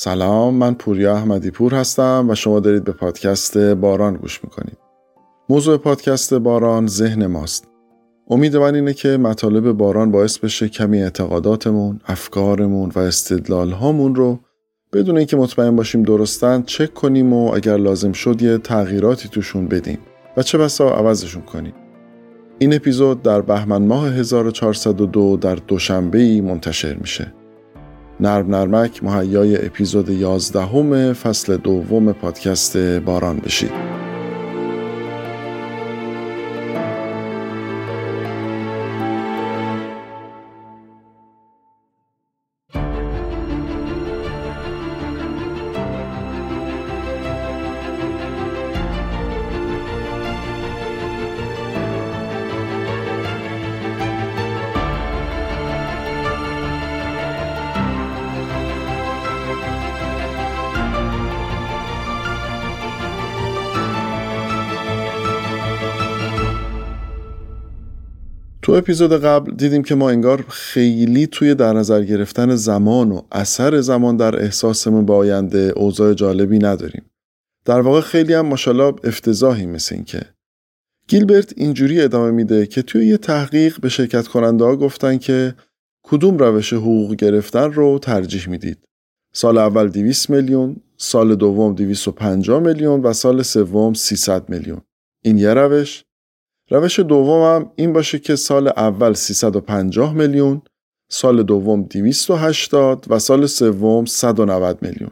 سلام من پوریا احمدی پور هستم و شما دارید به پادکست باران گوش می‌کنید. موضوع پادکست باران ذهن ماست. امید من اینه که مطالب باران باعث بشه کمی اعتقاداتمون، افکارمون و استدلال هامون رو بدون اینکه مطمئن باشیم درستن چک کنیم و اگر لازم شد یه تغییراتی توشون بدیم و چه بسا عوضشون کنیم. این اپیزود در بهمن ماه 1402 در دوشنبه منتشر میشه. نرم نرمک مهیای اپیزود 11 فصل دوم پادکست باران بشید. تو اپیزود قبل دیدیم که ما انگار خیلی توی در نظر گرفتن زمان و اثر زمان در احساسمون با آینده اوضاع جالبی نداریم. در واقع خیلی هم ماشاءالله افتضاحی مثل این که گیلبرت اینجوری ادامه میده که توی یه تحقیق به شرکت کننده ها گفتن که کدوم روش حقوق گرفتن رو ترجیح می‌دید. سال اول 200 میلیون، سال دوم 250 میلیون و سال سوم 300 میلیون. این یه روش روش دومم این باشه که سال اول 350 میلیون، سال دوم 280 و سال سوم 190 میلیون.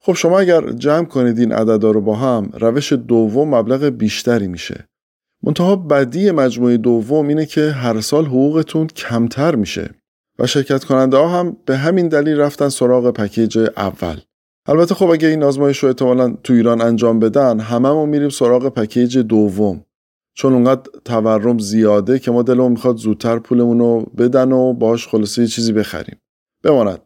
خب شما اگر جمع کنید این عددا رو با هم روش دوم مبلغ بیشتری میشه. منتها بدی مجموعه دوم اینه که هر سال حقوقتون کمتر میشه و شرکت کننده ها هم به همین دلیل رفتن سراغ پکیج اول. البته خب اگه این آزمایش رو احتمالا تو ایران انجام بدن هممون میریم سراغ پکیج دوم چون اونقدر تورم زیاده که ما دلمون می‌خواد زودتر پولمون رو بدن و باش خلاصه یه چیزی بخریم. بماند.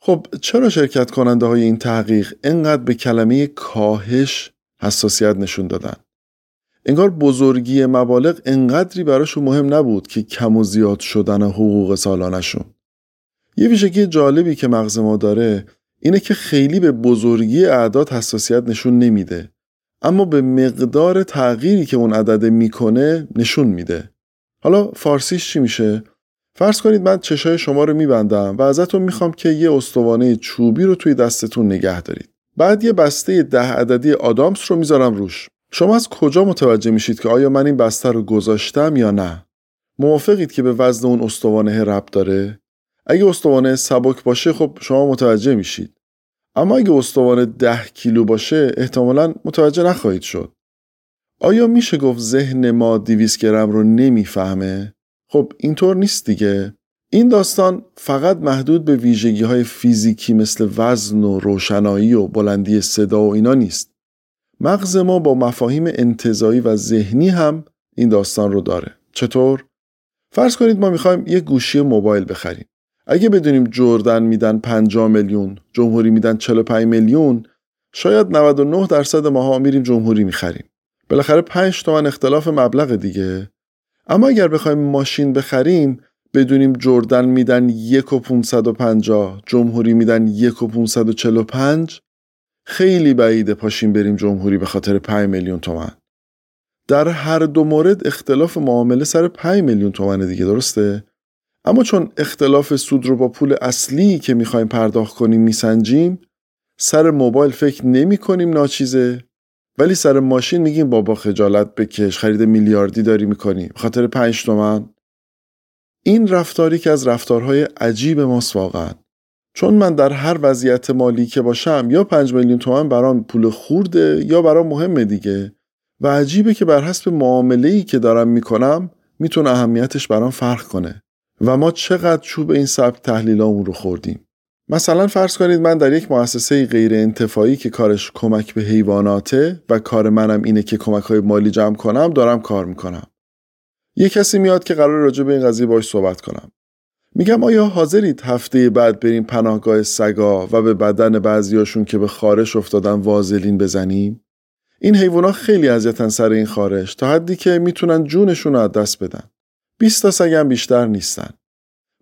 خب چرا شرکت کننده های این تحقیق انقدر به کلمه کاهش حساسیت نشون دادن؟ انگار بزرگی مبالغ انقدری براشون مهم نبود که کم و زیاد شدن حقوق سالانشون یه ویژگی جالبی که مغز ما داره اینه که خیلی به بزرگی اعداد حساسیت نشون نمیده. اما به مقدار تغییری که اون عدد می‌کنه نشون میده. حالا فارسیش چی میشه؟ فرض کنید من چشای شما رو میبندم و ازتون می‌خوام که یه استوانه چوبی رو توی دستتون نگه دارید. بعد یه بسته ده عددی آدامس رو می‌ذارم روش. شما از کجا متوجه میشید که آیا من این بسته رو گذاشتم یا نه؟ موافقید که به وزن اون استوانه ربط داره؟ اگه استوانه سبک باشه خب شما متوجه میشید. اما اگه استوانه ده کیلو باشه احتمالا متوجه نخواهید شد. آیا میشه گفت ذهن ما 200 گرم رو نمی‌فهمه؟ خب اینطور نیست دیگه. این داستان فقط محدود به ویژگی های فیزیکی مثل وزن و روشنایی و بلندی صدا و اینا نیست. مغز ما با مفاهیم انتظایی و ذهنی هم این داستان رو داره. چطور؟ فرض کنید ما می‌خوایم یه گوشی موبایل بخریم. اگه بدونیم جردن میدن 50 میلیون جمهوری میدن 45 میلیون شاید 99 درصد ماها میریم جمهوری می‌خریم. بالاخره 5 تومن اختلاف مبلغ دیگه. اما اگر بخوایم ماشین بخریم بدونیم جردن میدن 1 و 550 جمهوری میدن 1 و 545 خیلی بعیده پاشیم بریم جمهوری به خاطر 5 میلیون تومن. در هر دو مورد اختلاف معامله سر 5 میلیون تومن دیگه درسته؟ اما چون اختلاف سود رو با پول اصلی که می‌خوایم پرداخت کنیم میسنجیم سر موبایل فکر نمی کنیم ناچیزه. ولی سر ماشین میگیم بابا خجالت بکش خرید میلیاردی داری می‌کنی خاطر پنج تومن. این رفتاری که از رفتارهای عجیب ماست واقعا. چون من در هر وضعیت مالی که باشم یا پنج میلیون تومن برام پول خورده یا برام مهمه دیگه. و عجیبه که بر حسب معامله ای که دارم می‌کنم می‌تونه اهمیتش برام فرق کنه. و ما چقدر چوب این سبک تحلیلامون رو خوردیم. مثلا فرض کنید من در یک مؤسسه غیر انتفاعی که کارش کمک به حیواناته و کار منم اینه که کمک های مالی جمع کنم دارم کار می‌کنم. یه کسی میاد که قرار راجع به این قضیه باش صحبت کنم. میگم آیا حاضرید هفته بعد بریم پناهگاه سگا و به بدن بعضیاشون که به خارش افتادن وازلین بزنیم؟ این حیوانات خیلی اذیتن سر این خارش تا حدی که می‌تونن جونشون رو از دست بدن. 20 تا سگم بیشتر نیستن.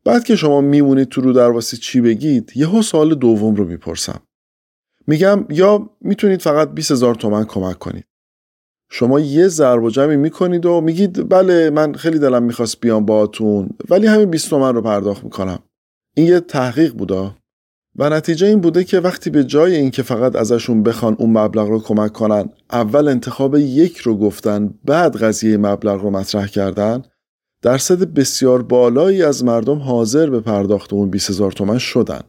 بعد که شما میمونید تو رو درواسی چی بگید یهو سوال دوم رو می‌پرسم. میگم یا می‌تونید فقط 20 هزار تومن کمک کنید. شما یه ضرب و جمعی می‌کنید و میگید بله من خیلی دلم می‌خواست بیام باهاتون ولی همین 20 تومن رو پرداخت می‌کنم. این یه تحقیق بودا. و نتیجه این بوده که وقتی به جای اینکه فقط ازشون بخوان اون مبلغ رو کمک کنن اول انتخاب یک رو گفتن بعد قضیه مبلغ رو مطرح کردن درصد بسیار بالایی از مردم حاضر به پرداخت اون 20 هزار تومن شدن.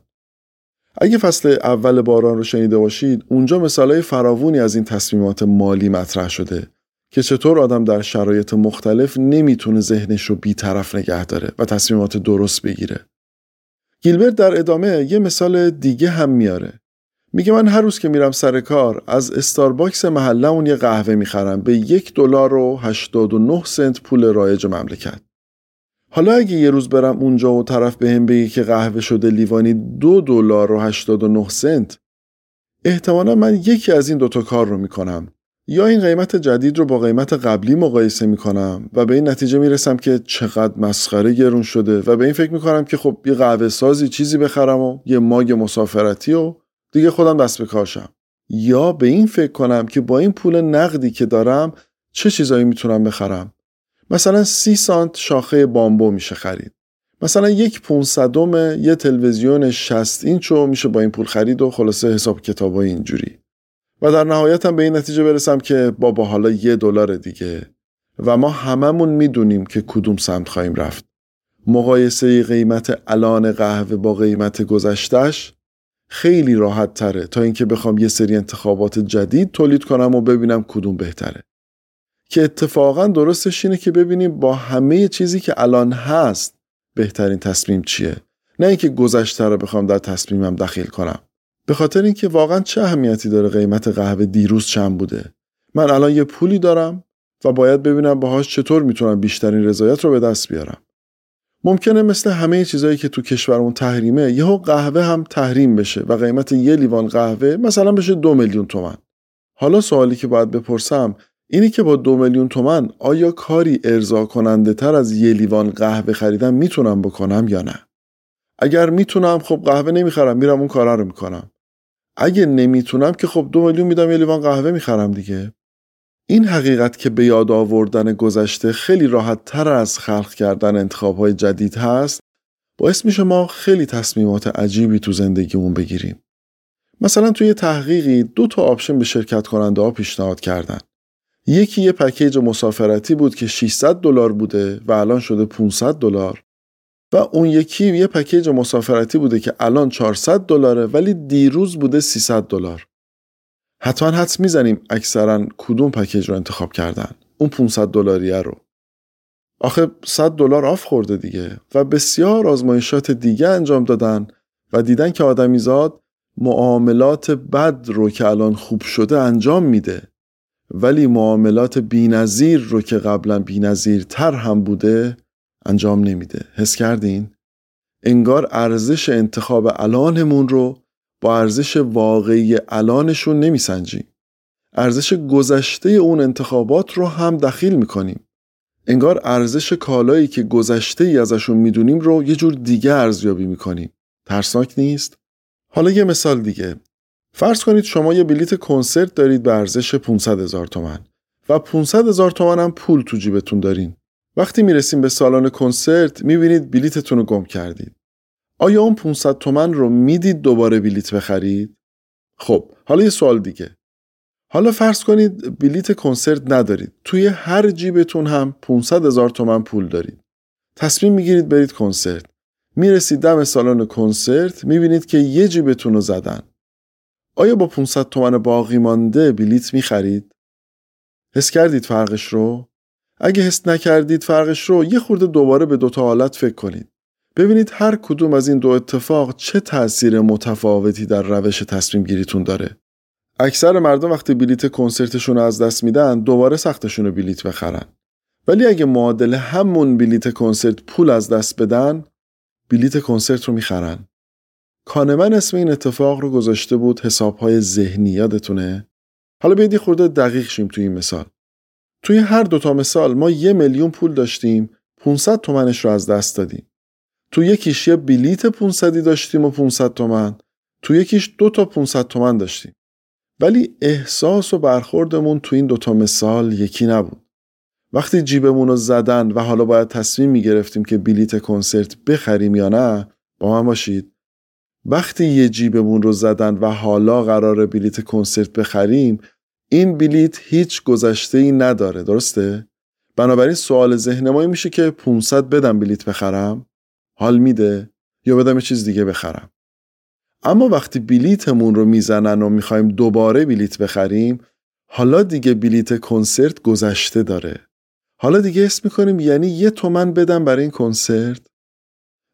اگه فصل اول باران رو شنیده باشید اونجا مثالای فراوونی از این تصمیمات مالی مطرح شده که چطور آدم در شرایط مختلف نمی‌تونه ذهنش رو بیطرف نگه داره و تصمیمات درست بگیره. گیلبرت در ادامه یه مثال دیگه هم میاره. میگه من هر روز که میرم سر کار از استارباکس محله یه قهوه می‌خرم. به یک دلار و 89 سنت پول رایج مملکت. حالا اگه یه روز برم اونجا و طرف به هم بگه که قهوه شده لیوانی دو دلار و 89 سنت احتمالا من یکی از این دوتا کار رو می‌کنم. یا این قیمت جدید رو با قیمت قبلی مقایسه می‌کنم و به این نتیجه می‌رسم که چقدر مسخره گرون شده و به این فکر می‌کنم که خب یه قهوه سازی چیزی بخرم و یه ماگ مسافرتی و دیگه خودم دست به کارشم. یا به این فکر کنم که با این پول نقدی که دارم چه چیزایی می‌تونم بخرم؟ مثلا سی سانت شاخه بامبو میشه خرید. مثلا یک پونصدم یه تلویزیون 60 اینچو میشه با این پول خرید و خلاصه حساب کتابای اینجوری. و در نهایت هم به این نتیجه برسم که بابا حالا یه دلار دیگه. و ما هممون می‌دونیم که کدوم سمت خواهیم رفت. مقایسه قیمت الان قهوه با قیمت گذشتش خیلی راحت تره. تا اینکه بخوام یه سری انتخابات جدید تولید کنم و ببینم کدوم بهتره. که اتفاقا درستش اینه که ببینیم با همه چیزی که الان هست بهترین تصمیم چیه. نه اینکه گذشته رو بخوام در تصمیمم دخیل کنم. به خاطر اینکه واقعا چه اهمیتی داره قیمت قهوه دیروز چند بوده؟ من الان یه پولی دارم و باید ببینم باهاش چطور می‌تونم بیشترین رضایت رو به دست بیارم. ممکنه مثل همه چیزهایی که تو کشورمون تحریمه یهو قهوه هم تحریم بشه و قیمت یه لیوان قهوه مثلا بشه دو میلیون تومن حالا سوالی که باید بپرسم اینی که با دو میلیون تومن آیا کاری ارضا کننده تر از یه لیوان قهوه خریدن می‌تونم بکنم یا نه؟ اگر می‌تونم خب قهوه نمی‌خرم میرم اون کارا رو می‌کنم. اگه نمی‌تونم که خب دو میلیون میدم یه لیوان قهوه می‌خرم دیگه. این حقیقت که به یاد آوردن گذشته خیلی راحت تر از خلق کردن انتخاب جدید هست باعث میشه ما خیلی تصمیمات عجیبی تو زندگیمون بگیریم. مثلا توی تحقیقی دو تا option به شرکت کننده ها پیشنهاد کردن. یکی یه package مسافرتی بود که 600 دلار بوده و الان شده 500 دلار و اون یکی یه package مسافرتی بوده که الان 400 دلاره ولی دیروز بوده 300 دلار. حتما حدس می‌زنین اکثرا کدوم package رو انتخاب کردن. اون 500 دلاریه رو. آخه 100 دلار آف خورده دیگه و بسیار آزمایشات دیگه انجام دادن و دیدن که آدمیزاد معاملات بد رو که الان خوب شده انجام میده. ولی معاملات بینظیر رو که قبلا بینظیر تر هم بوده انجام نمیده. حس کردین؟ انگار ارزش انتخاب الانمون رو با ارزش واقعی الانشون نمیسنجیم. ارزش گذشته اون انتخابات رو هم دخیل می‌کنیم. انگار ارزش کالایی که گذشته ای ازشون می‌دونیم رو یه جور دیگه ارزیابی می‌کنیم. ترسناک نیست؟ حالا یه مثال دیگه. فرض کنید شما یه بلیت کنسرت دارید به ارزش 500 هزار تومن و 500 هزار تومن هم پول تو جیبتون دارین. وقتی می‌رسیم به سالن کنسرت می‌بینید بلیتتون رو گم کردید. آیا اون 500 تومن رو می‌دید دوباره بلیت بخرید؟ خب حالا یه سوال دیگه. حالا فرض کنید بلیت کنسرت ندارید. توی هر جیبتون هم 500 هزار تومن پول دارید. تصمیم می‌گیرید برید کنسرت. می‌رسید دم سالن کنسرت می‌بینید که یه جیبتون رو زدن. آیا با 500 تومن باقی مانده بلیت می‌خرید؟ حس کردید فرقش رو؟ اگه حس نکردید فرقش رو یه خورده دوباره به دوتا حالت فکر کنید. ببینید هر کدوم از این دو اتفاق چه تاثیر متفاوتی در روش تصمیم گیریتون داره. اکثر مردم وقتی بلیت کنسرتشون رو از دست میدن دوباره سختشون رو بلیت بخرن. ولی اگه معادل همون بلیت کنسرت پول از دست بدن بلیت کنسرت رو می‌خرن. کانمن اسم این اتفاق رو گذاشته بود حسابهای ذهنی یادتونه؟ حالا بیاید خورده دقیق شیم توی این مثال. توی هر دوتا مثال ما یه میلیون پول داشتیم 500 تومنش رو از دست دادیم. تو یکیش یه بلیت 500 داشتیم و 500 تومن. تو یکیش دو تا 500 تومن داشتیم. ولی احساس و برخوردمون تو این دوتا مثال یکی نبود. وقتی جیبمون رو زدن و حالا باید تصمیم می گرفتیم که بلیت کنسرت بخریم یا نه با من باشید. وقتی یه جیبمون رو زدن و حالا قرار بلیت کنسرت بخریم این بلیت هیچ گذشته ای نداره درسته؟ بنابراین سوال ذهن میشه که 500 بدم بلیت بخرم؟ حال میده یا بدم چیز دیگه بخرم؟ اما وقتی بلیتمون رو می‌زنن و می‌خوایم دوباره بلیت بخریم حالا دیگه بلیت کنسرت گذشته داره. حالا دیگه اسم می‌کنیم یعنی یه تومن بدم برای این کنسرت؟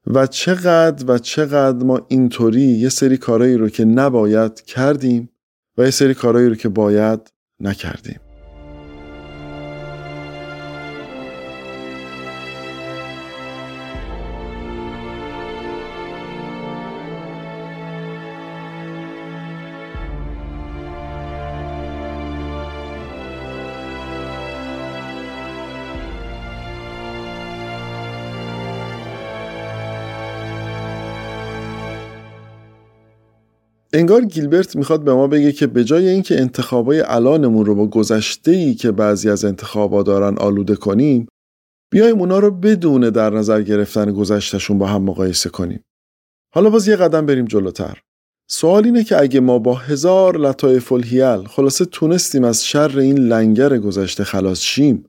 و چقدر و چقدر ما اینطوری یه سری کارایی رو که نباید کردیم و یه سری کارایی رو که باید نکردیم. انگار گیلبرت می‌خواد به ما بگه که به جای اینکه انتخابای الانمون رو با گذشته ای که بعضی از انتخابا دارن آلوده کنیم بیایم اونا رو بدون در نظر گرفتن گذشتشون با هم مقایسه کنیم حالا باز یه قدم بریم جلوتر سوال اینه که اگه ما با هزار لطایف الهیل خلاصه تونستیم از شر این لنگر گذشته خلاص شیم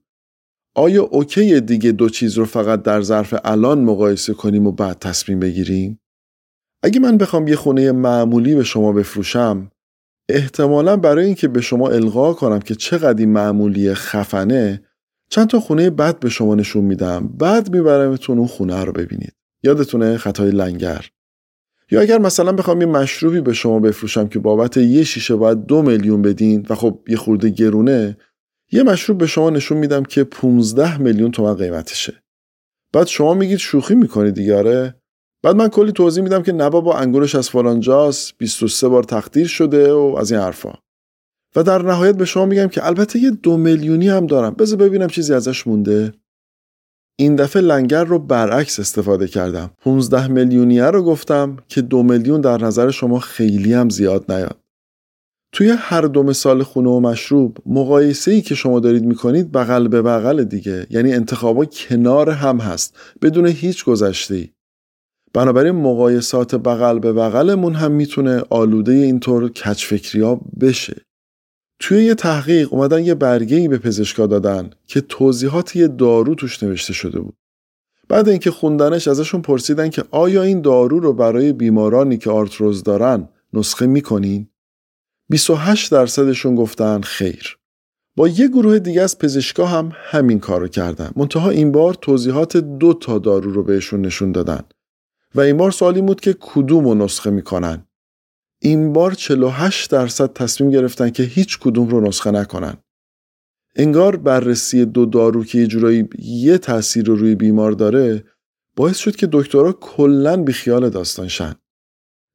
آیا اوکی دیگه دو چیز رو فقط در ظرف الان مقایسه کنیم و بعد تصمیم بگیریم؟ اگه من بخوام یه خونه معمولی به شما بفروشم احتمالا برای اینکه به شما القا کنم که چقدر این معمولی خفنه چند تا خونه بد به شما نشون میدم. بعد میبرمتون اون خونه رو ببینید. یادتونه خطای لنگر. یا اگر مثلا بخوام یه مشروبی به شما بفروشم که بابت یه شیشه باید دو میلیون بدین و خب یه خورده گرونه یه مشروب به شما نشون میدم که 15 میلیون تومن قیمتشه. بعد شما میگید شوخی می‌کنید دیگه بعد من کلی توضیح میدم که نبا با انگورش از فلانجاست 23 بار تقدیر شده و از این حرفا. و در نهایت به شما میگم که البته یه دو میلیونی هم دارم. بذار ببینم چیزی ازش مونده. این دفعه لنگر رو برعکس استفاده کردم. 15 میلیونیه رو گفتم که دو میلیون در نظر شما خیلی هم زیاد نیاد. توی هر دو مثال خونه و مشروب مقایسه ای که شما دارید می‌کنید بغل به بغل دیگه. یعنی انتخابا کنار هم هست بدون هیچ گذشته بنابراین مقایسات بغل به بغلمون هم می‌تونه آلوده اینطور کچفکریا بشه. توی یه تحقیق اومدن یه برگه ای به پزشکا دادن که توضیحات یه دارو توش نوشته شده بود. بعد اینکه خوندنش ازشون پرسیدن که آیا این دارو رو برای بیمارانی که آرتروز دارن نسخه می‌کنین؟ 28 درصدشون گفتن خیر. با یه گروه دیگه از پزشکا هم همین کارو کردن. منتها این بار توضیحات دو تا دارو رو بهشون نشون دادن. و این بار سوالی بود که کدوم رو نسخه می‌کنن. این بار 48 درصد تصمیم گرفتن که هیچ کدوم رو نسخه نکنن. انگار بررسی دو دارو که یه جورایی یه تاثیر رو روی بیمار داره باعث شد که دکترها کلا بیخیال داستان شن.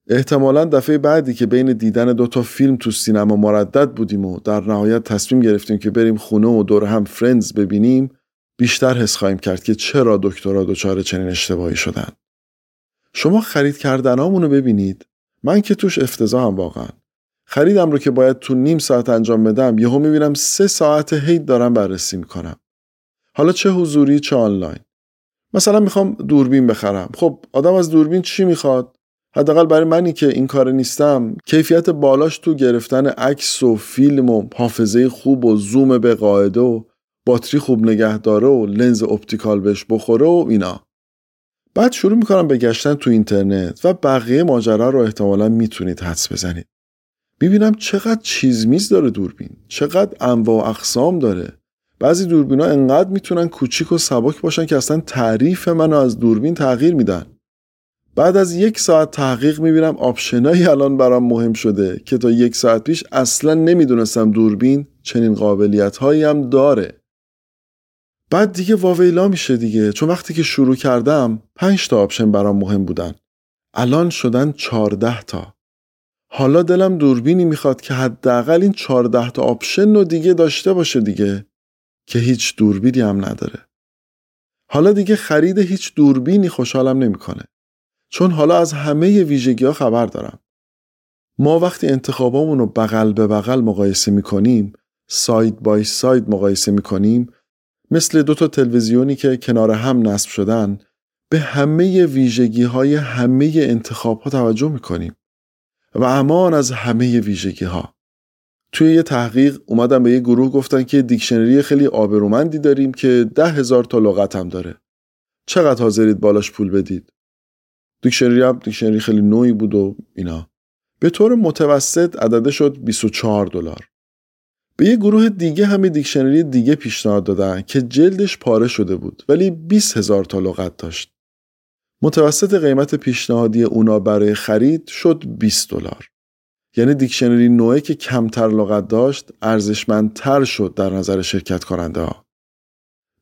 احتمالا دفعه بعدی که بین دیدن دو تا فیلم تو سینما مردد بودیم و در نهایت تصمیم گرفتیم که بریم خونه و دور هم فرندز ببینیم بیشتر حس خواهیم کرد که چرا دکترها دچار چنین اشتباهی شدن. شما خرید کردنامون رو ببینید. من که توش افتضاحم واقعا. خریدم رو که باید تو نیم ساعت انجام بدم یهو می‌بینم سه ساعت هید دارم بررسی می‌کنم. حالا چه حضوری چه آنلاین. مثلا می‌خوام دوربین بخرم. خب آدم از دوربین چی می‌خواد؟ حداقل برای منی که این کار نیستم کیفیت بالاش تو گرفتن عکس و فیلم و حافظه خوب و زوم به قاعده و باتری خوب نگه داره و لنز optical بهش بخوره و اینا. بعد شروع می‌کنم به گشتن تو اینترنت و بقیه ماجرا رو احتمالا می‌تونید حدس بزنید. می‌بینم چقدر چیز میز داره دوربین چقدر انواع و اقسام داره. بعضی دوربینا انقدر می‌تونن کوچیک و سبک باشن که اصلا تعریف منو از دوربین تغییر میدن. بعد از یک ساعت تحقیق می‌بینم option ایی الان برام مهم شده که تا یک ساعت پیش اصلا نمی‌دونستم دوربین چنین قابلیت هایی هم داره. بعد دیگه واویلا میشه دیگه چون وقتی که شروع کردم پنج تا option برام مهم بودن الان شدن چارده تا حالا دلم دوربینی می‌خواد که حداقل این چارده تا option رو دیگه داشته باشه دیگه که هیچ دوربینی هم نداره حالا دیگه خرید هیچ دوربینی خوشحالم نمی‌کنه. چون حالا از همه ویژگی ها خبر دارم. ما وقتی انتخابامون رو بغل به بغل مقایسه می‌کنیم side by side مقایسه می‌کنیم مثل دو تا تلویزیونی که کنار هم نصب شدن به همه ویژگی های همه انتخاب ها توجه می‌کنیم و امان از همه ویژگی ها توی یه تحقیق اومدن به یه گروه گفتن که dictionary خیلی آبرومندی داریم که ده هزار تا لغت هم داره. چقدر حاضرید بالاش پول بدید؟ dictionary هم dictionary خیلی نویی بود و اینا. به طور متوسط عدده شد 24 دلار. به یه گروه دیگه همه دیکشنری دیگه پیشنهاد دادن که جلدش پاره شده بود ولی 20 هزار تا لغت داشت متوسط قیمت پیشنهادی اونا برای خرید شد 20 دلار یعنی دیکشنری نوعی که کمتر لغت داشت ارزشمندتر شد در نظر شرکت کننده ها.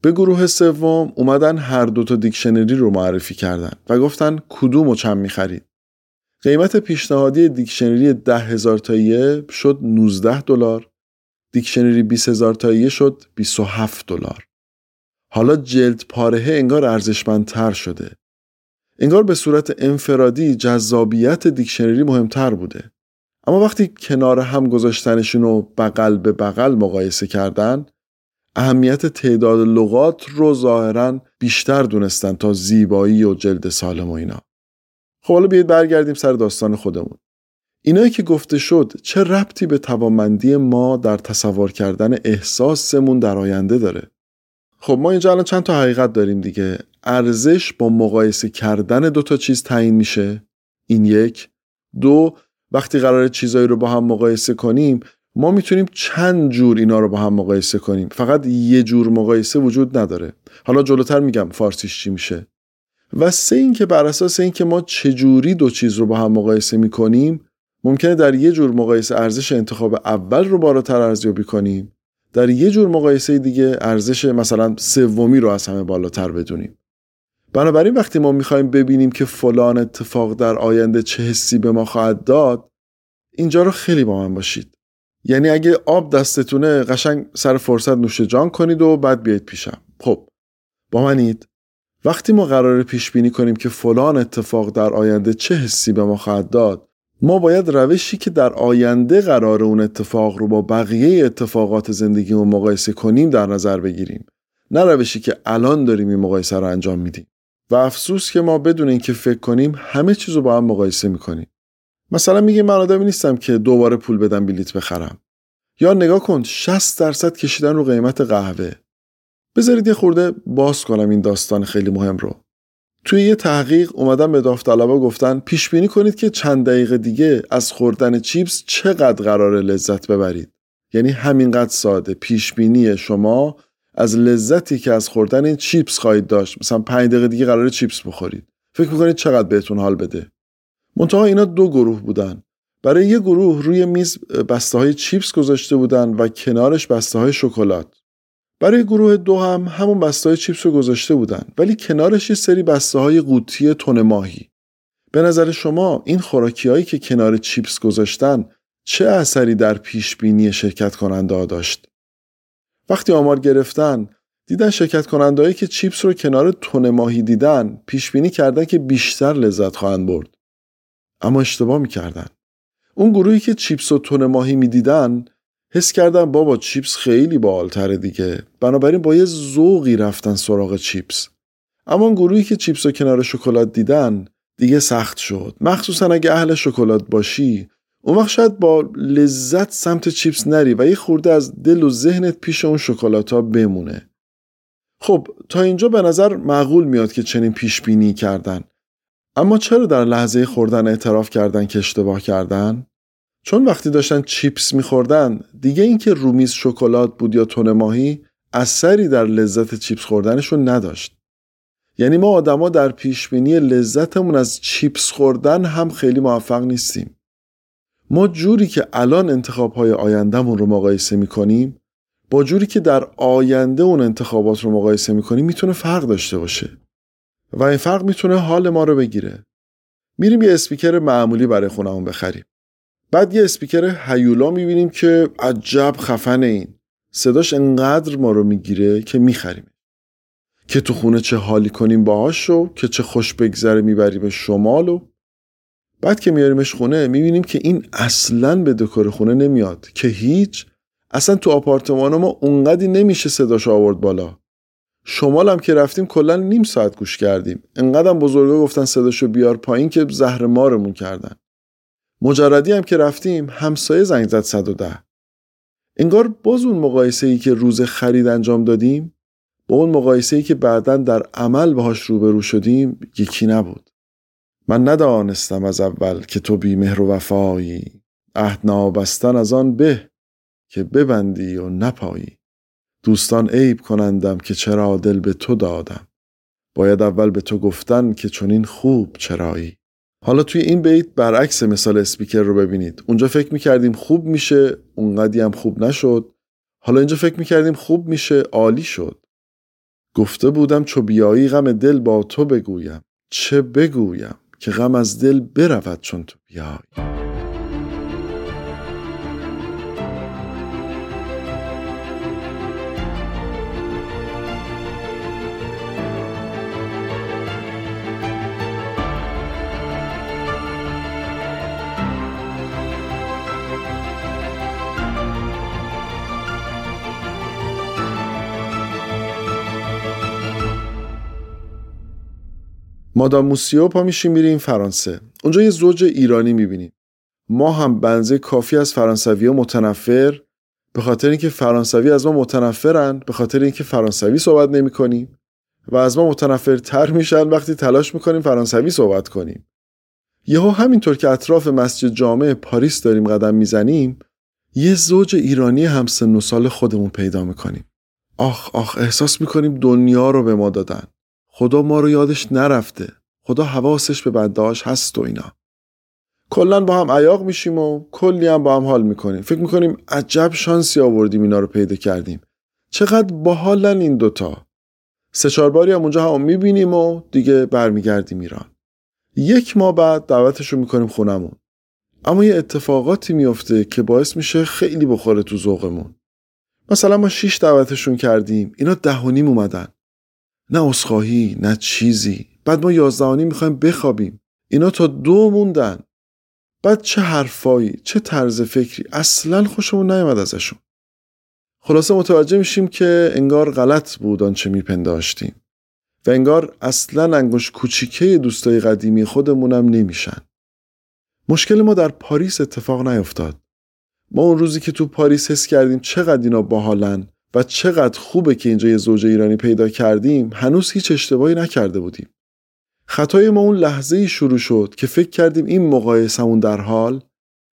به گروه سوم اومدن هر دوتا دیکشنری رو معرفی کردن و گفتن کدوم و چند می‌خرید. قیمت پیشنهادی دیکشنری ده هزار تاییه شد 19 دلار دیکشنری 20 هزار تاییه شد 27 دلار. حالا جلد پارهه انگار ارزشمندتر شده. انگار به صورت انفرادی جذابیت دیکشنری مهمتر بوده. اما وقتی کنار هم گذاشتنشون رو بغل به بغل مقایسه کردن اهمیت تعداد لغات رو ظاهرا بیشتر دونستن تا زیبایی و جلد سالم و اینا. خب حالا بیاید برگردیم سر داستان خودمون. اینایی که گفته شد چه ربطی به توانمندی ما در تصور کردن احساسمون در آینده داره؟ خب ما اینجا الان چند تا حقیقت داریم دیگه. ارزش با مقایسه کردن دو تا چیز تعیین میشه. این یک. دو وقتی قرار چیزایی رو با هم مقایسه کنیم ما می‌تونیم چند جور اینا رو با هم مقایسه کنیم. فقط یه جور مقایسه وجود نداره. حالا جلوتر میگم فارسیش چی میشه. و سه اینکه بر اساس اینکه ما چجوری دو چیز رو با هم مقایسه می‌کنیم ممکنه در یه جور مقایسه ارزش انتخاب اول رو بالاتر ارزیابی کنیم. در یه جور مقایسه دیگه ارزش مثلا سومی رو از همه بالاتر بدونیم. بنابراین وقتی ما می‌خوایم ببینیم که فلان اتفاق در آینده چه حسی به ما خواهد داد اینجا رو خیلی با من باشید. یعنی اگه آب دستتونه قشنگ سر فرصت نوش جان کنید و بعد بیاید پیشم. خب با منید. وقتی ما قرار پیش بینی کنیم که فلان اتفاق در آینده چه حسی به ما خواهد داد ما باید روشی که در آینده قرار اون اتفاق رو با بقیه اتفاقات زندگی رو مقایسه کنیم در نظر بگیریم. نه روشی که الان داریم این مقایسه رو انجام میدیم. و افسوس که ما بدون اینکه فکر کنیم همه چیز رو با هم مقایسه می‌کنیم. مثلا میگه من آدمی نیستم که دوباره پول بدم بلیت بخرم. یا نگاه کن 60 درصد کشیدن رو قیمت قهوه. بذارید یه خورده باز کنم این داستان خیلی مهم رو. توی یه تحقیق اومدن به داوطلبا گفتن پیش بینی کنید که چند دقیقه دیگه از خوردن چیپس چقدر قرار لذت ببرید. یعنی همینقدر ساده. پیش بینی شما از لذتی که از خوردن این چیپس خواهید داشت. مثلا 5 دقیقه دیگه قرار چیپس بخورید. فکر می‌کنید چقدر بهتون حال بده. منتها اینا دو گروه بودن. برای یه گروه روی میز بسته های چیپس گذاشته بودن و کنارش بسته های شکلات. برای گروه دو هم همون بسته های چیپس رو گذاشته بودن ولی کنارش یه سری بسته های قوطی تن ماهی. به نظر شما این خوراکی هایی که کنار چیپس گذاشتن چه اثری در پیش بینی شرکت کننده داشت؟ وقتی آمار گرفتن دیدن شرکت کننده که چیپس رو کنار تن ماهی دیدن پیش بینی کردن که بیشتر لذت خواهند برد. اما اشتباه می‌کردن. اون گروهی که چیپس و تن ماهی می‌دیدن حس کردم بابا چیپس خیلی بالتره دیگه. بنابراین با یه ذوقی رفتن سراغ چیپس. اما اون گروهی که چیپس و کنار شکلات دیدن دیگه سخت شد. مخصوصا اگه اهل شکلات باشی اون وقت شاید با لذت سمت چیپس نری و یه خورده از دل و ذهنت پیش اون شکلات ها بمونه. خب تا اینجا به نظر معقول میاد که چنین پیش بینی کردن. اما چرا در لحظه خوردن اعتراف کردن که اشتباه کردن؟ چون وقتی داشتن چیپس میخوردن دیگه اینکه رومیز شکلات بود یا تون ماهی اثری در لذت چیپس خوردنشون نداشت. یعنی ما آدما در پیشبینی لذتمون از چیپس خوردن هم خیلی موفق نیستیم. ما جوری که الان انتخاب های آیندهمون رو مقایسه می‌کنیم با جوری که در آینده اون انتخابات رو مقایسه می‌کنیم می‌تونه فرق داشته باشه. و این فرق می‌تونه حال ما رو بگیره. میریم یه اسپیکر معمولی برای خونمون بخریم. بعد یه اسپیکر هیولا می‌بینیم که عجب خفن این. صداش انقدر ما رو می‌گیره که می‌خریم. که تو خونه چه حالی کنیم باهاش و که چه خوش بگذره می‌بریم شمال و بعد که میاریمش خونه می‌بینیم که این اصلا به دکور خونه نمیاد. که هیچ. اصلا تو آپارتمان ما اونقدی نمیشه صداش آورد بالا. شمال هم که رفتیم کلا نیم ساعت گوش کردیم. انقدرم بزرگا گفتن صداشو بیار پایین که زهر مارمون کردن. مجردی هم که رفتیم همسایه زنگ زد 110 انگار باز اون مقایسه ای که روز خرید انجام دادیم با اون مقایسه ای که بعدا در عمل باهاش روبرو شدیم یکی نبود. من ندانستم از اول که تو بی مهر و وفایی عهد نابستن از آن به که ببندی و نپایی. دوستان عیب کنندم که چرا دل به تو دادم. باید اول به تو گفتن که چنین خوب چرایی. حالا توی این بیت برعکس مثال اسپیکر رو ببینید. اونجا فکر می‌کردیم خوب میشه اونقدی هم خوب نشد. حالا اینجا فکر می‌کردیم خوب میشه عالی شد. گفته بودم چو بیایی غم دل با تو بگویم. چه بگویم که غم از دل برود چون تو بیایی. مادام موسیو پا میشیم میریم فرانسه. اونجا یه زوج ایرانی می‌بینیم. ما هم بنزه کافی از فرانسوی متنفر به خاطر اینکه فرانسوی از ما متنفرن به خاطر اینکه فرانسوی صحبت نمی کنیم و از ما متنفرتر میشن وقتی تلاش می‌کنیم فرانسوی صحبت کنیم. یهو همینطور که اطراف مسجد جامع پاریس داریم قدم می‌زنیم یه زوج ایرانی همسن و سال خودمون پیدا می‌کنیم. آخ آخ احساس می‌کنیم دنیا رو به ما دادن. خدا ما رو یادش نرفته. خدا حواسش به بندهاش هست و اینا. کلا با هم عیاق میشیم و کلی هم با هم حال می‌کنیم. فکر می‌کنیم عجب شانسی آوردیم اینا رو پیدا کردیم. چقدر باحالن این دوتا. سه چهار باری هم اونجا هم می‌بینیم و دیگه برمیگردیم ایران. یک ماه بعد دعوتشون می‌کنیم خونمون. اما یه اتفاقاتی میفته که باعث میشه خیلی بخوره تو ذوقمون. مثلا ما شیش دعوتشون کردیم. اینا ده اومدن. نه اسخاهی نه چیزی. بعد ما یازدهانی می‌خوایم بخوابیم. اینا تا دو موندن. بعد چه حرفایی چه طرز فکری. اصلا خوشمون نیامد ازشون. خلاصه متوجه میشیم که انگار غلط بود آنچه میپنداشتیم. و انگار اصلا انگوش کوچیکه دوستای قدیمی خودمونم نمیشن. مشکل ما در پاریس اتفاق نیفتاد ما اون روزی که تو پاریس حس کردیم چقدر اینا باحالن و چقدر خوبه که اینجا یه زوج ایرانی پیدا کردیم هنوز هیچ اشتباهی نکرده بودیم. خطای ما اون لحظه ای شروع شد که فکر کردیم این مقایسمون در حال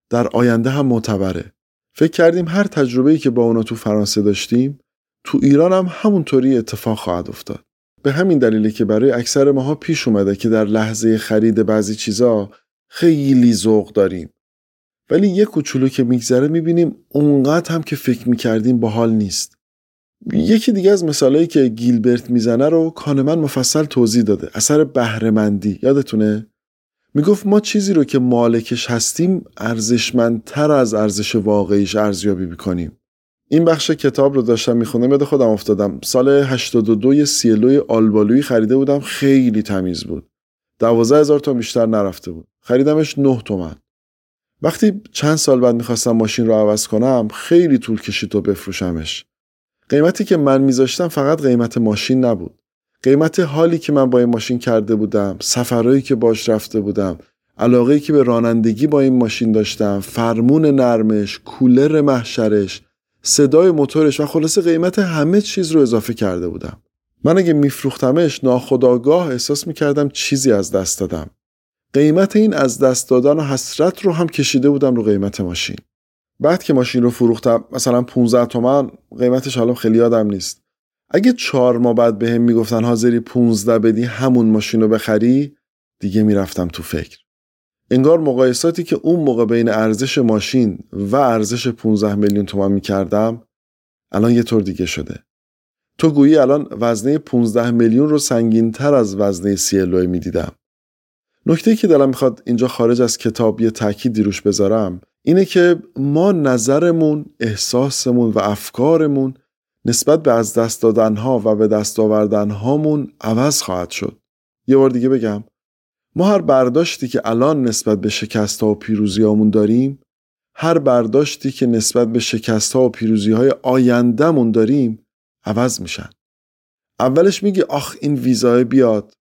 در آینده هم معتبره. فکر کردیم هر تجربه‌ای که با اونا تو فرانسه داشتیم تو ایران هم همونطوری اتفاق خواهد افتاد. به همین دلیله که برای اکثر ماها پیش اومده که در لحظه خرید بعضی چیزا خیلی ذوق داریم. ولی یه کوچولو که میگذره می‌بینیم اونقدر هم که فکر می‌کردیم باحال نیست. یکی دیگه از مثالهایی که گیلبرت می‌زنه رو کانمن مفصل توضیح داده. اثر بهرهمندی یادتونه؟ می‌گفت ما چیزی رو که مالکش هستیم ارزشمندتر از ارزش واقعیش ارزیابی می‌کنیم. این بخش کتاب رو داشتم می‌خونم یاد خودم افتادم. سال 82 یه سیلوی آلبالویی خریده بودم خیلی تمیز بود. دوازه هزار تا بیشتر نرفته بود. خریدمش 9 تومن. وقتی چند سال بعد می‌خواستم ماشین رو عوض کنم خیلی طول کشید تا بفروشمش. قیمتی که من میذاشتم فقط قیمت ماشین نبود. قیمت حالی که من با این ماشین کرده بودم سفرهایی که باش رفته بودم علاقه که به رانندگی با این ماشین داشتم فرمون نرمش کولر محشرش صدای موتورش و خلاصه قیمت همه چیز رو اضافه کرده بودم. من اگه میفروختمش ناخداگاه احساس می‌کردم چیزی از دست دادم. قیمت این از دست دادن و حسرت رو هم کشیده بودم رو قیمت ماشین. بعد که ماشین رو فروختم مثلا 15 تومن قیمتش حالا خیلی یادم نیست. اگه چهار ماه بعد بهم به می‌گفتن حاضری 15 بدی همون ماشین رو بخری دیگه می‌رفتم تو فکر. انگار مقایساتی که اون موقع بین ارزش ماشین و ارزش 15 میلیون تومن می‌کردم الان یه طور دیگه شده. تو گویی الان وزنه 15 میلیون رو سنگین تر از وزنه سیلوی می‌دیدم. نکته که دلم می‌خواد اینجا خارج از کتاب یه تاکیدی روش بذارم اینه که ما نظرمون، احساسمون و افکارمون نسبت به از دست دادنها و به دست آوردنهامون عوض خواهد شد. یه بار دیگه بگم ما هر برداشتی که الان نسبت به شکست ها و پیروزی داریم هر برداشتی که نسبت به شکست ها و پیروزی های آیندهمون داریم عوض میشن. اولش میگی آخ این ویزای بیاد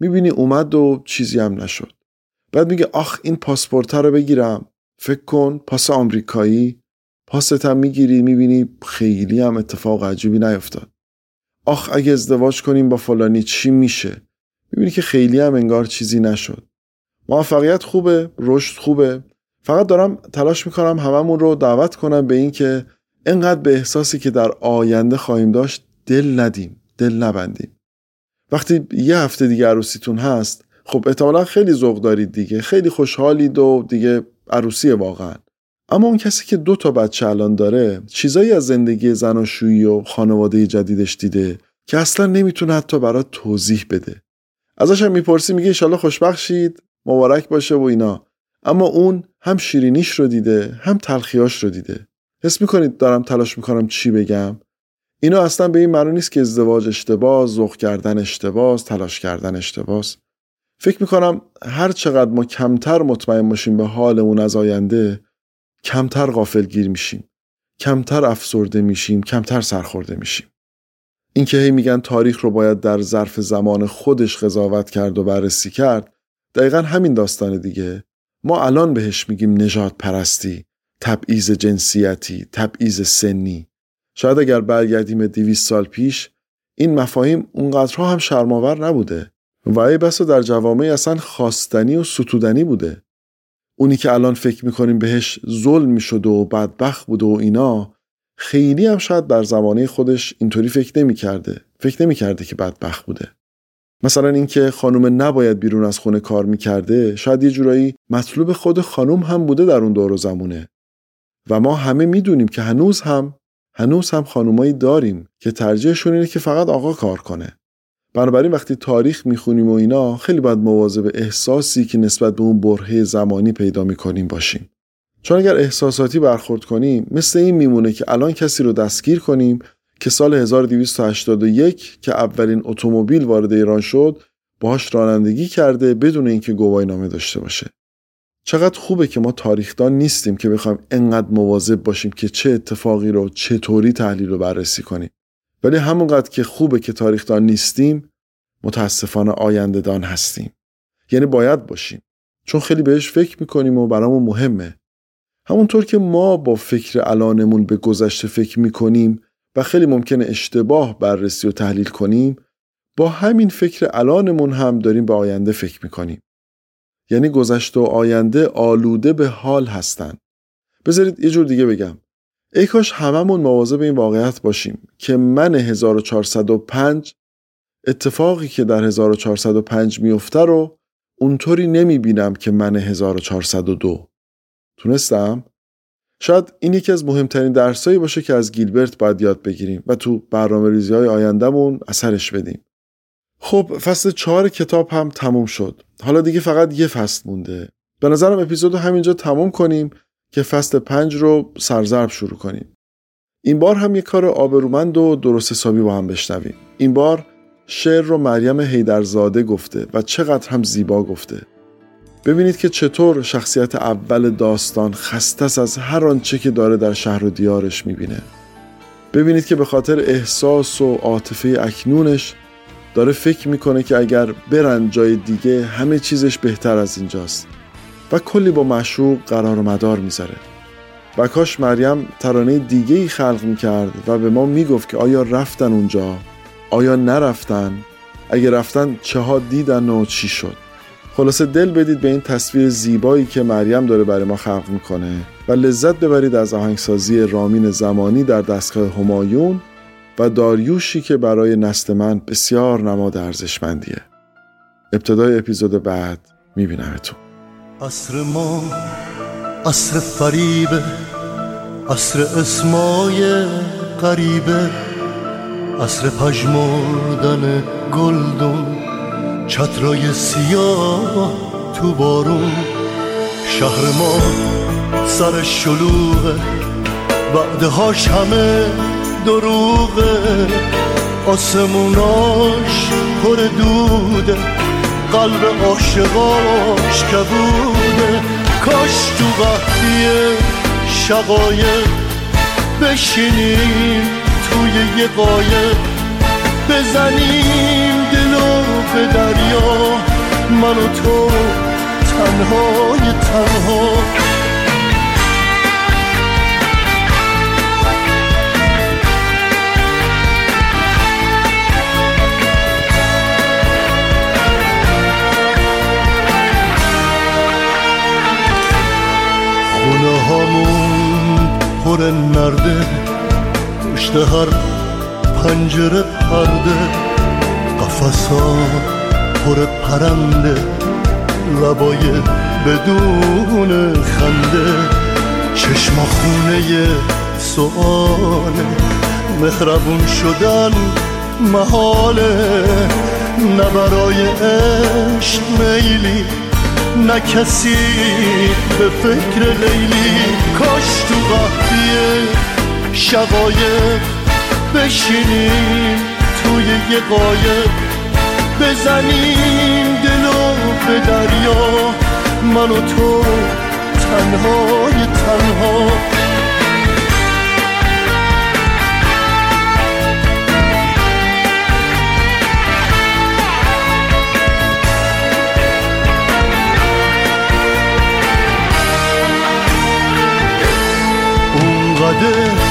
می‌بینی اومد و چیزی هم نشد. بعد میگه آخ این پاسپورت رو بگیرم فکر کن پاس آمریکایی پاست هم می‌گیری می‌بینی خیلی هم اتفاق عجیبی نیفتاد. آخ اگه ازدواج کنیم با فلانی چی میشه؟ می‌بینی که خیلی هم انگار چیزی نشد. موفقیت خوبه رشد خوبه. فقط دارم تلاش می‌کنم هممون رو دعوت کنم به این که انقدر به احساسی که در آینده خواهیم داشت دل ندیم دل نبندیم. وقتی یه هفته دیگه عروسیتون هست خب احتمالا خیلی ذوق دارید دیگه خیلی خوشحالید و دیگه عروسی واقعا. اما اون کسی که دو تا بچه الان داره چیزایی از زندگی زناشویی و خانواده جدیدش دیده که اصلا نمی‌تونه حتی برات توضیح بده. ازش هم می‌پرسی میگه ایشالله خوشبخت شید مبارک باشه و اینا. اما اون هم شیرینیش رو دیده هم تلخیاش رو دیده. حس می‌کنید دارم تلاش می‌کنم چی بگم؟ اینا اصلا به این معنی نیست که ازدواج اشتباه ذوق کردن اشتباه تلاش کردن اشتباه فکر می‌کنم هر چقدر ما کمتر مطمئن باشیم به حالمون از آینده کمتر غافل گیر میشیم. کمتر افسرده میشیم کمتر سرخورده میشیم. اینکه هی میگن تاریخ رو باید در ظرف زمان خودش قضاوت کرد و بررسی کرد دقیقا همین داستان دیگه. ما الان بهش میگیم نجات پرستی تبعیض جنسیتی تبعیض سنی. شاید اگر برگردیم دیویس سال پیش این مفاهیم اونقدرها هم شرماور نبوده. و ای بسا در جوامع اصلا خواستنی و ستودنی بوده. اونی که الان فکر می‌کنیم بهش ظلم می‌شد و بدبخت بوده و اینا خیلی هم شاید در زمانه خودش اینطوری فکر نمی‌کرده. فکر نمی‌کرده که بدبخت بوده. مثلا اینکه خانم نباید بیرون از خونه کار می‌کرده شاید یه جورایی مطلوب خود خانم هم بوده در اون دور و زمونه. و ما همه می‌دونیم که هنوز هم هنوز هم خانومایی داریم که ترجیحشون اینه که فقط آقا کار کنه. بنابراین وقتی تاریخ می‌خونیم و اینا خیلی باید مواظب احساسی که نسبت به اون برهه زمانی پیدا می‌کنیم باشیم. چون اگر احساساتی برخورد کنیم مثل این میمونه که الان کسی رو دستگیر کنیم که سال 1281 که اولین اتومبیل وارد ایران شد باهاش رانندگی کرده بدون اینکه گواهی نامه داشته باشه. چقدر خوبه که ما تاریخدان نیستیم که بخوایم انقدر مواظب باشیم که چه اتفاقی رو چطوری تحلیل و بررسی کنیم. ولی همونقدر که خوبه که تاریخدان نیستیم متاسفانه آینده دان هستیم. یعنی باید باشیم. چون خیلی بهش فکر می‌کنیم و برامون مهمه. همونطور که ما با فکر الانمون به گذشته فکر می‌کنیم و خیلی ممکنه اشتباه بررسی و تحلیل کنیم با همین فکر الانمون هم داریم به آینده فکر می‌کنیم. یعنی گذشته و آینده آلوده به حال هستن. بذارید یه جور دیگه بگم. ای کاش هممون مواظب این واقعیت باشیم که من 1405 اتفاقی که در 1405 میفته رو اونطوری نمی بینم که من 1402 تونستم؟ شاید این یکی از مهمترین درسایی باشه که از گیلبرت باید یاد بگیریم و تو برنامه ریزی های آیندهمون اثرش بدیم. خب فصل چهار کتاب هم تموم شد. حالا دیگه فقط یه فصل مونده. به نظرم اپیزود رو همینجا تموم کنیم که فصل پنج رو سرزرب شروع کنیم. این بار هم یه کار آبرومند و درست حسابی با هم بشنویم. این بار شعر رو مریم هیدرزاده گفته و چقدر هم زیبا گفته. ببینید که چطور شخصیت اول داستان خسته از هر آنچه که داره در شهر و دیارش می‌بینه. ببینید که به خاطر احساس و عاطفه اکنونش داره فکر می‌کنه که اگر برن جای دیگه همه چیزش بهتر از اینجاست و کلی با مشروق قرار و مدار می‌ذاره و کاش مریم ترانه دیگه ای خلق می‌کرد و به ما می‌گفت که آیا رفتن اونجا آیا نرفتن؟ اگه رفتن چه ها دیدن و چی شد؟ خلاصه دل بدید به این تصویر زیبایی که مریم داره برای ما خلق می‌کنه و لذت ببرید از آهنگسازی رامین زمانی در دستگاه همایون و داریوشی که برای نسل من بسیار نماد ارزشمندیه. ابتدای اپیزود بعد میبینمتون. عصر ما عصر فریبه عصر اسمای قریبه عصر پژمردن گلدون چترای سیاه تو بارون. شهر ما سر شلوغه هاش همه دروغه. آسموناش پر دوده قلب عاشقاش کبوده کاش تو وقتی شقایق بشینیم توی یه قایق بزنیم دلو به دریا. من و تو تنهای تنها. خونه هامون پر نرده پشت هر پنجره پرده قفصا پر پرنده لبای بدون خنده چشما خونه سواله مهربون شدن محاله نه برای عشق میلی نه کسی به فکر لیلی کاش تو وقتی شقایق بشینیم توی یه قایق بزنیم دلو به دریا. من و تو تنهای تنها. اونقدر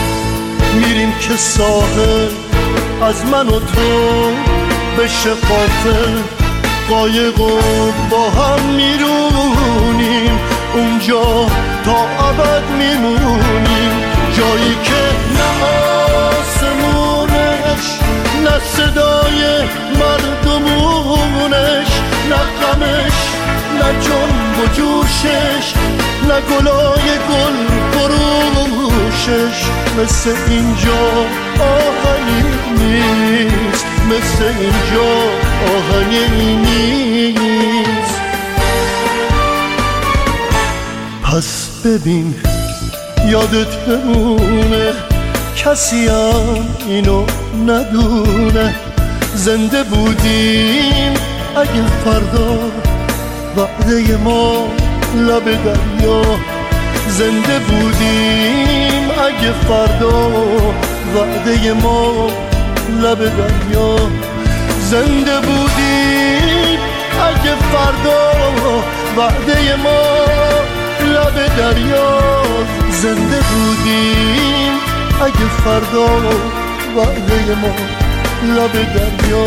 میریم که ساحل از من و تو بشه قافل قایق و با هم میرونیم. اونجا تا ابد میمونیم. جایی که نه آسمونش نه صدای مردمونش نه غمش نه جنب و جوشش نه گلای گل فروشش مثل اینجا آهنی نیست مثل اینجا آهنی نیست. پس ببین یادت بمونه کسی هم اینو ندونه. زنده بودیم اگه فردا وعده ما لب دریا. زنده بودیم اگه فردا وعده ما لب دریا زنده بودیم اگه فردا وعده ما لب دریا زنده بودیم اگه فردا وعده ما لب دریا